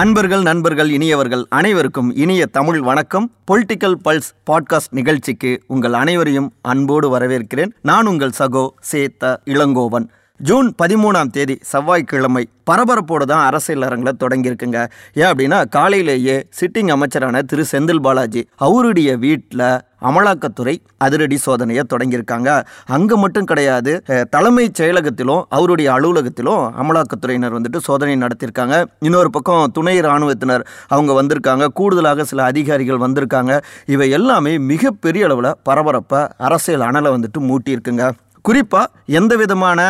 அன்பர்கள் நண்பர்கள் இனியவர்கள் அனைவருக்கும் இனிய தமிழ் வணக்கம். பொலிட்டிக்கல் பல்ஸ் பாட்காஸ்ட் நிகழ்ச்சிக்கு உங்கள் அனைவரையும் அன்போடு வரவேற்கிறேன். நான் உங்கள் சகோ சேத்த இளங்கோவன். ஜூன் பதிமூணாம் தேதி செவ்வாய்க்கிழமை பரபரப்போடு தான் அரசியல் அரங்கில் தொடங்கியிருக்குங்க. ஏன் அப்படின்னா காலையிலேயே சிட்டிங் அமைச்சரான திரு. செந்தில் பாலாஜி அவருடைய வீட்டில் அமலாக்கத்துறை அதிரடி சோதனையை தொடங்கியிருக்காங்க. அங்கே மட்டும் கிடையாது தலைமைச் செயலகத்திலும் அவருடைய அலுவலகத்திலும் அமலாக்கத்துறையினர் வந்துட்டு சோதனை நடத்தியிருக்காங்க. இன்னொரு பக்கம் துணை இராணுவத்தினர் அவங்க வந்திருக்காங்க. கூடுதலாக சில அதிகாரிகள் வந்திருக்காங்க. இவை எல்லாமே மிகப்பெரிய அளவில் பரபரப்பை அரசியல் அணலை வந்துட்டு மூட்டியிருக்குங்க. குறிப்பாக எந்த விதமான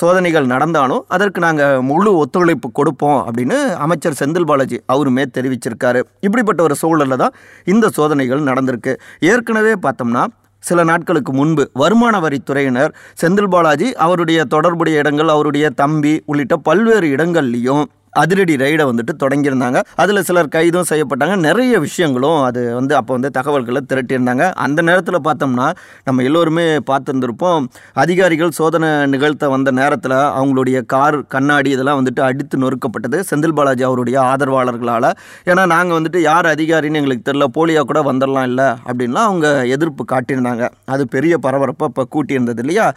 சோதனைகள் நடந்தாலும் அதற்கு நாங்கள் முழு ஒத்துழைப்பு கொடுப்போம் அப்படின்னு அமைச்சர் செந்தில் பாலாஜி அவருமே தெரிவிச்சிருக்காரு. இப்படிப்பட்ட ஒரு சூழலில் தான் இந்த சோதனைகள் நடந்திருக்கு. ஏற்கனவே பார்த்தோம்னா சில நாட்களுக்கு முன்பு வருமான வரித்துறையினர் செந்தில் பாலாஜி அவருடைய தொடர்புடைய இடங்கள் அவருடைய தம்பி உள்ளிட்ட பல்வேறு இடங்கள்லையும் அதிரடி ரைடை வந்துட்டு தொடங்கியிருந்தாங்க. அதில் சிலர் கைதும் செய்யப்பட்டாங்க. நிறைய விஷயங்களும் அது வந்து அப்போ வந்து தகவல்களை திரட்டியிருந்தாங்க. அந்த நேரத்தில் பார்த்தோம்னா நம்ம எல்லோருமே பார்த்துருந்துருப்போம் அதிகாரிகள் சோதனை நிகழ்த்த வந்த நேரத்தில் அவங்களுடைய கார் கண்ணாடி இதெல்லாம் வந்துட்டு அடித்து நொறுக்கப்பட்டது. செந்தில் பாலாஜி அவருடைய ஆதரவாளர்களால். ஏன்னா நாங்கள் வந்துட்டு யார் அதிகாரின்னு எங்களுக்கு தெரியல போலியாக கூட வந்துடலாம் இல்லை அப்படின்லாம் அவங்க எதிர்ப்பு காட்டியிருந்தாங்க. அது பெரிய பரபரப்பை இப்போ கூட்டியிருந்தது இல்லையா?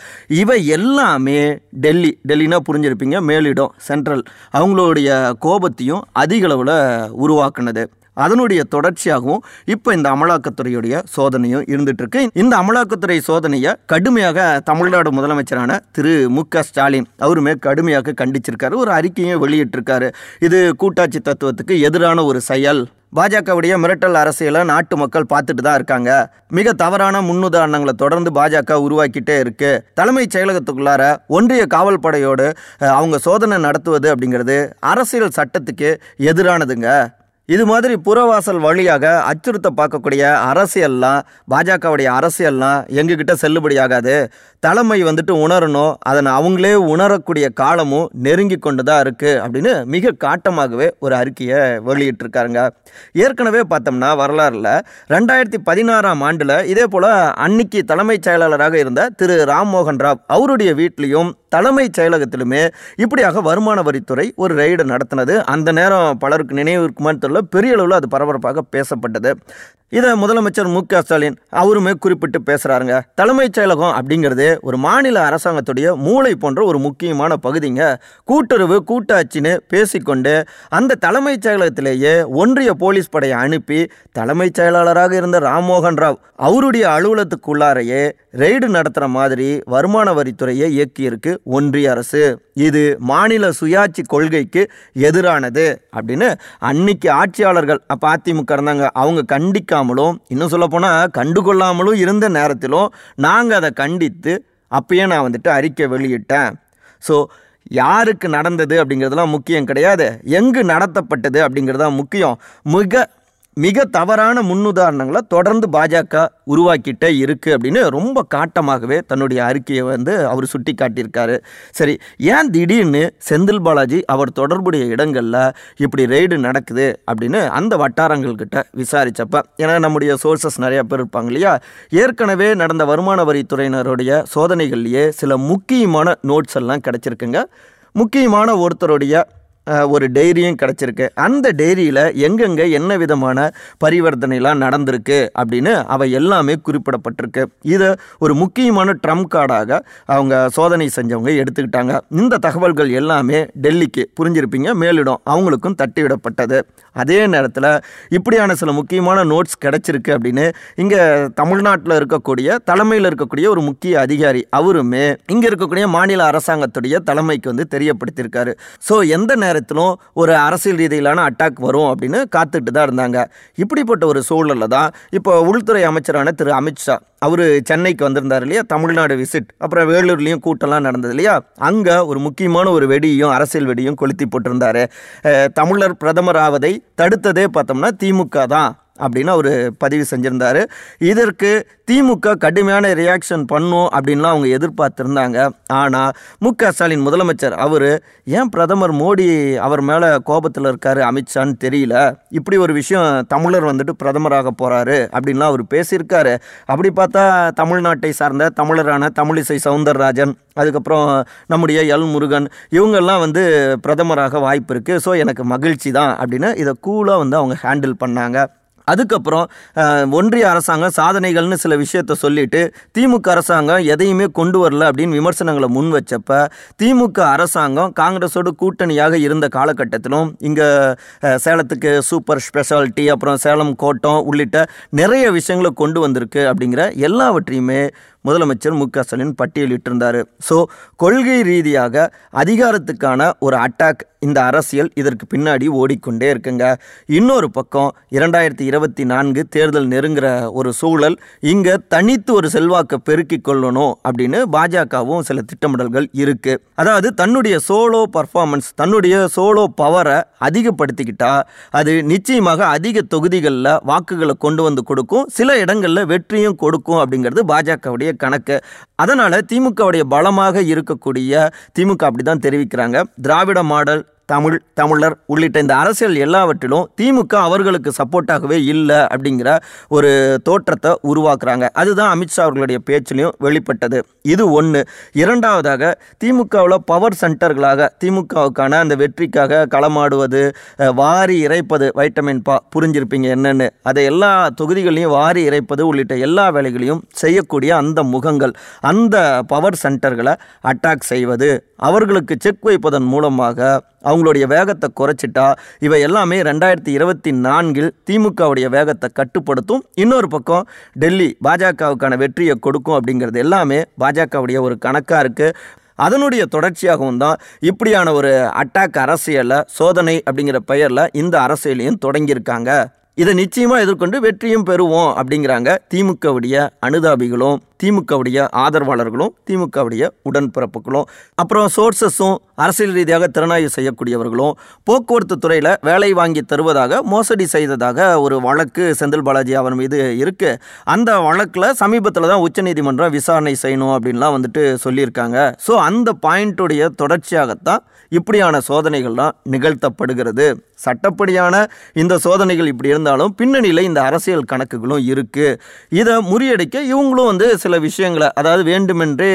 இவை எல்லாமே டெல்லி டெல்லினா புரிஞ்சிருப்பீங்க மேலிடம் சென்ட்ரல். அவங்களுடைய கோபத்தையும் அதிக அளவில் உருவாக்குனது. அதனுடைய தொடர்ச்சியாகவும் இப்போ இந்த அமலாக்கத்துறையுடைய சோதனையும் இருந்துகிட்ருக்கு இந்த அமலாக்கத்துறை சோதனையை கடுமையாக தமிழ்நாடு முதலமைச்சரான திரு மு க ஸ்டாலின் அவருமே கடுமையாக கண்டிச்சிருக்காரு. ஒரு அறிக்கையும் வெளியிட்டிருக்காரு. இது கூட்டாட்சி தத்துவத்துக்கு எதிரான ஒரு செயல் பாஜகவுடைய மிரட்டல் அரசியலை நாட்டு மக்கள் பார்த்துட்டு தான் இருக்காங்க. மிக தவறான முன்னுதாரணங்களை தொடர்ந்து பாஜக உருவாக்கிட்டே இருக்கு. தலைமைச் செயலகத்துக்குள்ளார ஒன்றிய காவல் படையோடு அவங்க சோதனை நடத்துவது அப்படிங்கிறது அரசியல் சட்டத்துக்கு எதிரானதுங்க. இது மாதிரி புறவாசல் வழியாக அச்சுறுத்த பார்க்கக்கூடிய அரசியல்லாம் பாஜகவுடைய அரசியல்லாம் எங்ககிட்ட செல்லுபடியாகாது. தலைமை வந்துட்டு உணரணும் அதனை அவங்களே உணரக்கூடிய காலமும் நெருங்கி கொண்டு தான் இருக்குது அப்படின்னு மிக காட்டமாகவே ஒரு அறிக்கையை வெளியிட்டிருக்காருங்க. ஏற்கனவே பார்த்தோம்னா வரலாறில் ரெண்டாயிரத்தி பதினாறாம் ஆண்டில் இதே போல் அன்னைக்கு தலைமைச் செயலாளராக இருந்த திரு ராம்மோகன் ராவ் அவருடைய வீட்லேயும் தலைமைச் செயலகத்திலுமே இப்படியாக வருமான வரித்துறை ஒரு ரெய்டு நடத்தினது. அந்த நேரம் பலருக்கு நினைவு இருக்குமான்னு தெரியல. பெரிய அளவில் அது பரபரப்பாக பேசப்பட்டது. இதை முதலமைச்சர் மு க ஸ்டாலின் அவருமே குறிப்பிட்டு பேசுகிறாருங்க தலைமைச் செயலகம் அப்படிங்கிறது ஒரு மாநில அரசாங்கத்துடைய மூளை போன்ற ஒரு முக்கியமான பகுதிங்க. கூட்டுறவு கூட்டாட்சின்னு பேசிக்கொண்டு அந்த தலைமைச் செயலகத்திலேயே ஒன்றிய போலீஸ் படையை அனுப்பி தலைமைச் செயலாளராக இருந்த ராம்மோகன் ராவ் அவருடைய அலுவலகத்துக்குள்ளாரையே ரெய்டு நடத்துகிற மாதிரி வருமான வரித்துறையை இயக்கியிருக்கு. ஒன்றிய அரசு இது மாநில சுயாட்சி கொள்கைக்கு எதிரானது அப்படின்னு அன்னைக்கு ஆட்சியாளர்கள் அப்போ அதிமுக இருந்தாங்க அவங்க கண்டிக்காமலும் இன்னும் சொல்லப்போனால் கண்டுகொள்ளாமலும் இருந்த நேரத்திலும் நாங்கள் அதை கண்டித்து அப்பயே நான் வந்துட்டு அறிக்கை வெளியிட்டேன். ஸோ யாருக்கு நடந்தது அப்படிங்கிறதுலாம் முக்கியம் கிடையாது. எங்கு நடத்தப்பட்டது அப்படிங்கிறது தான் முக்கியம். மிக மிக தவறான முன்னுதாரணங்களை தொடர்ந்து பாஜக உருவாக்கிட்டே இருக்குது அப்படின்னு ரொம்ப காட்டமாகவே தன்னுடைய அறிக்கையை வந்து அவர் சுட்டி காட்டியிருக்காரு. சரி ஏன் திடீர்னு செந்தில் பாலாஜி அவர் தொடர்புடைய இடங்களில் இப்படி ரெய்டு நடக்குது அப்படின்னு அந்த வட்டாரங்கள்கிட்ட விசாரித்தப்ப ஏன்னா நம்முடைய சோர்சஸ் நிறையா பேர் இருப்பாங்க இல்லையா? ஏற்கனவே நடந்த வருமான வரித்துறையினருடைய சோதனைகள்லேயே சில முக்கியமான நோட்ஸ் எல்லாம் கிடச்சிருக்குங்க. முக்கியமான ஒருத்தருடைய ஒரு டைரியும் கிடச்சிருக்கு. அந்த டைரியில் எங்கெங்கே என்ன விதமான பரிவர்த்தனைலாம் நடந்திருக்கு அப்படின்னு அவை எல்லாமே குறிப்பிடப்பட்டிருக்கு. இதை ஒரு முக்கியமான ட்ரம் கார்டாக அவங்க சோதனை செஞ்சவங்க எடுத்துக்கிட்டாங்க. இந்த தகவல்கள் எல்லாமே டெல்லிக்கு புரிஞ்சிருப்பீங்க. மேலிடம் அவங்களுக்கும் தட்டிவிடப்பட்டது. அதே நேரத்தில் இப்படியான சில முக்கியமான நோட்ஸ் கிடச்சிருக்கு அப்படின்னு இங்கே தமிழ்நாட்டில் இருக்கக்கூடிய தலைமையில் இருக்கக்கூடிய ஒரு முக்கிய அதிகாரி அவருமே இங்கே இருக்கக்கூடிய மாநில அரசாங்கத்துடைய தலைமைக்கு வந்து தெரியப்படுத்தியிருக்காரு. ஸோ எந்த நேரத்திலும் ஒரு அரசியல் ரீதியிலான அட்டாக் வரும் அப்படின்னு காத்துட்டு தான் இருந்தாங்க. இப்படிப்பட்ட ஒரு சூழலில் தான் இப்போ உள்துறை அமைச்சரான திரு அமித்ஷா அவர் சென்னைக்கு வந்திருந்தார் இல்லையா? தமிழ்நாடு விசிட் அப்புறம் வேலூர்லேயும் கூட்டம்லாம் நடந்தது இல்லையா? அங்கே ஒரு முக்கியமான ஒரு வெடியும் அரசியல் வெடியும் கொளுத்தி போட்டிருந்தாரு. தமிழர் பிரதமர் ஆவதை தடுத்ததே பார்த்தோம்னா திமுக தான். அப்படின்னு அவர் பதிவு செஞ்சுருந்தாரு. இதற்கு திமுக கடுமையான ரியாக்ஷன் பண்ணும் அப்படின்லாம் அவங்க எதிர்பார்த்துருந்தாங்க. ஆனால் மு க ஸ்டாலின் முதலமைச்சர் அவர் ஏன் பிரதமர் மோடி அவர் மேலே கோபத்தில் இருக்கார் அமித்ஷான்னு தெரியல. இப்படி ஒரு விஷயம் தமிழர் வந்துட்டு பிரதமராக போகிறாரு அப்படின்லாம் அவர் பேசியிருக்காரு. அப்படி பார்த்தா தமிழ்நாட்டை சார்ந்த தமிழரான தமிழிசை சவுந்தரராஜன் அதுக்கப்புறம் நம்முடைய எல் முருகன் இவங்கெல்லாம் வந்து பிரதமராக வாய்ப்பு இருக்குது ஸோ எனக்கு மகிழ்ச்சி தான் அப்படின்னு இதை கூலாக வந்து அவங்க ஹேண்டில் பண்ணாங்க. அதுக்கப்புறம் ஒன்றிய அரசாங்கம் சாதனைகள்னு சில விஷயத்த சொல்லிட்டு திமுக அரசாங்கம் எதையுமே கொண்டு வரல அப்படின்னு விமர்சனங்களை முன் வச்சப்ப திமுக அரசாங்கம் காங்கிரஸோடு கூட்டணியாக இருந்த காலகட்டத்திலும் இங்கே சேலத்துக்கு சூப்பர் ஸ்பெஷாலிட்டி அப்புறம் சேலம் கோட்டம் உள்ளிட்ட நிறைய விஷயங்களை கொண்டு வந்திருக்கு அப்படிங்கிற எல்லாவற்றையுமே முதலமைச்சர் மு க ஸ்டாலின் பட்டியலிட்டிருந்தார். ஸோ கொள்கை ரீதியாக அதிகாரத்துக்கான ஒரு அட்டாக் இந்த அரசியல் இதற்கு பின்னாடி ஓடிக்கொண்டே இருக்குங்க. இன்னொரு பக்கம் இரண்டாயிரத்தி இருபத்தி நான்கு தேர்தல் நெருங்குற ஒரு சூழல் இங்கே தனித்து ஒரு செல்வாக்கை பெருக்கிக் கொள்ளணும் அப்படின்னு பாஜகவும் சில திட்டமிடல்கள் இருக்குது அதாவது தன்னுடைய சோலோ பர்ஃபார்மன்ஸ் தன்னுடைய சோலோ பவரை அதிகப்படுத்திக்கிட்டா அது நிச்சயமாக அதிக தொகுதிகளில் வாக்குகளை கொண்டு வந்து கொடுக்கும் சில இடங்களில் வெற்றியும் கொடுக்கும் அப்படிங்கிறது பாஜகவுடைய கணக்கு. அதனால திமுகவுடைய பலமாக இருக்கக்கூடிய திமுக அப்படிதான் தெரிவிக்கிறாங்க. திராவிட மாடல் தமிழ் தமிழர் உள்ளிட்ட இந்த அரசியல் எல்லாவற்றிலும் திமுக அவர்களுக்கு சப்போர்ட்டாகவே இல்லை அப்படிங்கிற ஒரு தோற்றத்தை உருவாக்குறாங்க. அதுதான் அமித்ஷா அவர்களுடைய பேச்சிலையும் வெளிப்பட்டது. இது ஒன்று இரண்டாவதாக திமுகவில் பவர் சென்டர்களாக திமுகவுக்கான அந்த வெற்றிக்காக களமாடுவது வாரி இறைப்பது வைட்டமின் பா புரிஞ்சிருப்பீங்க என்னென்னு. அதை எல்லா தொகுதிகளையும் வாரி இறைப்பது உள்ளிட்ட எல்லா வேலைகளையும் செய்யக்கூடிய அந்த முகங்கள் அந்த பவர் சென்டர்களை அட்டாக் செய்வது அவர்களுக்கு செக் வைப்பதன் மூலமாக அவங்களுடைய வேகத்தை குறைச்சிட்டா இவை எல்லாமே ரெண்டாயிரத்தி இருபத்தி நான்கில் திமுகவுடைய வேகத்தை கட்டுப்படுத்தும். இன்னொரு பக்கம் டெல்லி பாஜகவுக்கான வெற்றியை கொடுக்கும் அப்படிங்கிறது எல்லாமே பாஜகவுடைய ஒரு கணக்காக இருக்குது அதனுடைய தொடர்ச்சியாகவும் தான் இப்படியான ஒரு அட்டாக் அரசியலை சோதனை அப்படிங்கிற பெயரில் இந்த அரசியலையும் தொடங்கியிருக்காங்க. இதை நிச்சயமாக எதிர்கொண்டு வெற்றியும் பெறுவோம் அப்படிங்கிறாங்க திமுகவுடைய அனுதாபிகளும். திமுகவுடைய ஆதரவாளர்களும் திமுகவுடைய உடன்பிறப்புகளும் அப்புறம் சோர்சஸும் அரசியல் ரீதியாக திறனாய்வு செய்யக்கூடியவர்களும் போக்குவரத்து துறையில் வேலை வாங்கி தருவதாக மோசடி செய்ததாக ஒரு வழக்கு செந்தில் பாலாஜி அவர் மீது இருக்கு. அந்த வழக்கில் சமீபத்தில் தான் உச்சநீதிமன்றம் விசாரணை செய்யணும் அப்படின்லாம் வந்துட்டு சொல்லியிருக்காங்க. ஸோ அந்த பாயிண்ட்டுடைய தொடர்ச்சியாகத்தான் இப்படியான சோதனைகள்லாம் நிகழ்த்தப்படுகிறது. சட்டப்படியான இந்த சோதனைகள் இப்படி இருந்தாலும் பின்னணியில் இந்த அரசியல் கணக்குகளும் இருக்குது இதை முறியடிக்க இவங்களும் வந்து சில விஷயங்களை அதாவது வேண்டுமென்றே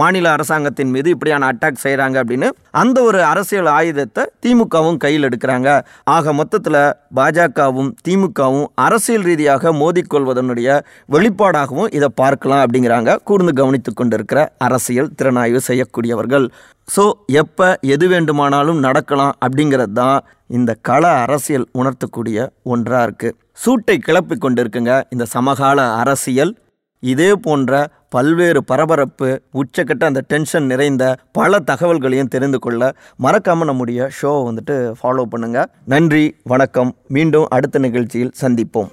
மாநில அரசாங்கத்தின் மீது இப்படியான அட்டாக் செய்கிறாங்க அப்படின்னு அந்த ஒரு அரசியல் ஆயுதத்தை திமுகவும் கையில் எடுக்கிறாங்க. ஆக மொத்தத்தில் பாஜகவும் திமுகவும் அரசியல் ரீதியாக மோதிக்கொள்வதனுடைய வெளிப்பாடாகவும் இதை பார்க்கலாம் அப்படிங்கிறாங்க. கூர்ந்து கவனித்து கொண்டிருக்கிற அரசியல் திறனாய்வு செய்யக்கூடியவர்கள். ஸோ எப்போ எது வேண்டுமானாலும் நடக்கலாம் அப்படிங்கிறது தான் இந்த கள அரசியல் உணர்த்தக்கூடிய ஒன்றாக இருக்குது சூட்டை கிளப்பி கொண்டிருக்குங்க இந்த சமகால அரசியல் இதே போன்ற பல்வேறு பரபரப்பு உச்சக்கட்ட அந்த டென்ஷன் நிறைந்த பல தகவல்களையும் தெரிந்து கொள்ள மறக்காமல் நம்முடைய ஷோவை வந்துட்டு ஃபாலோ பண்ணுங்கள் நன்றி வணக்கம். மீண்டும் அடுத்த நிகழ்ச்சியில் சந்திப்போம்.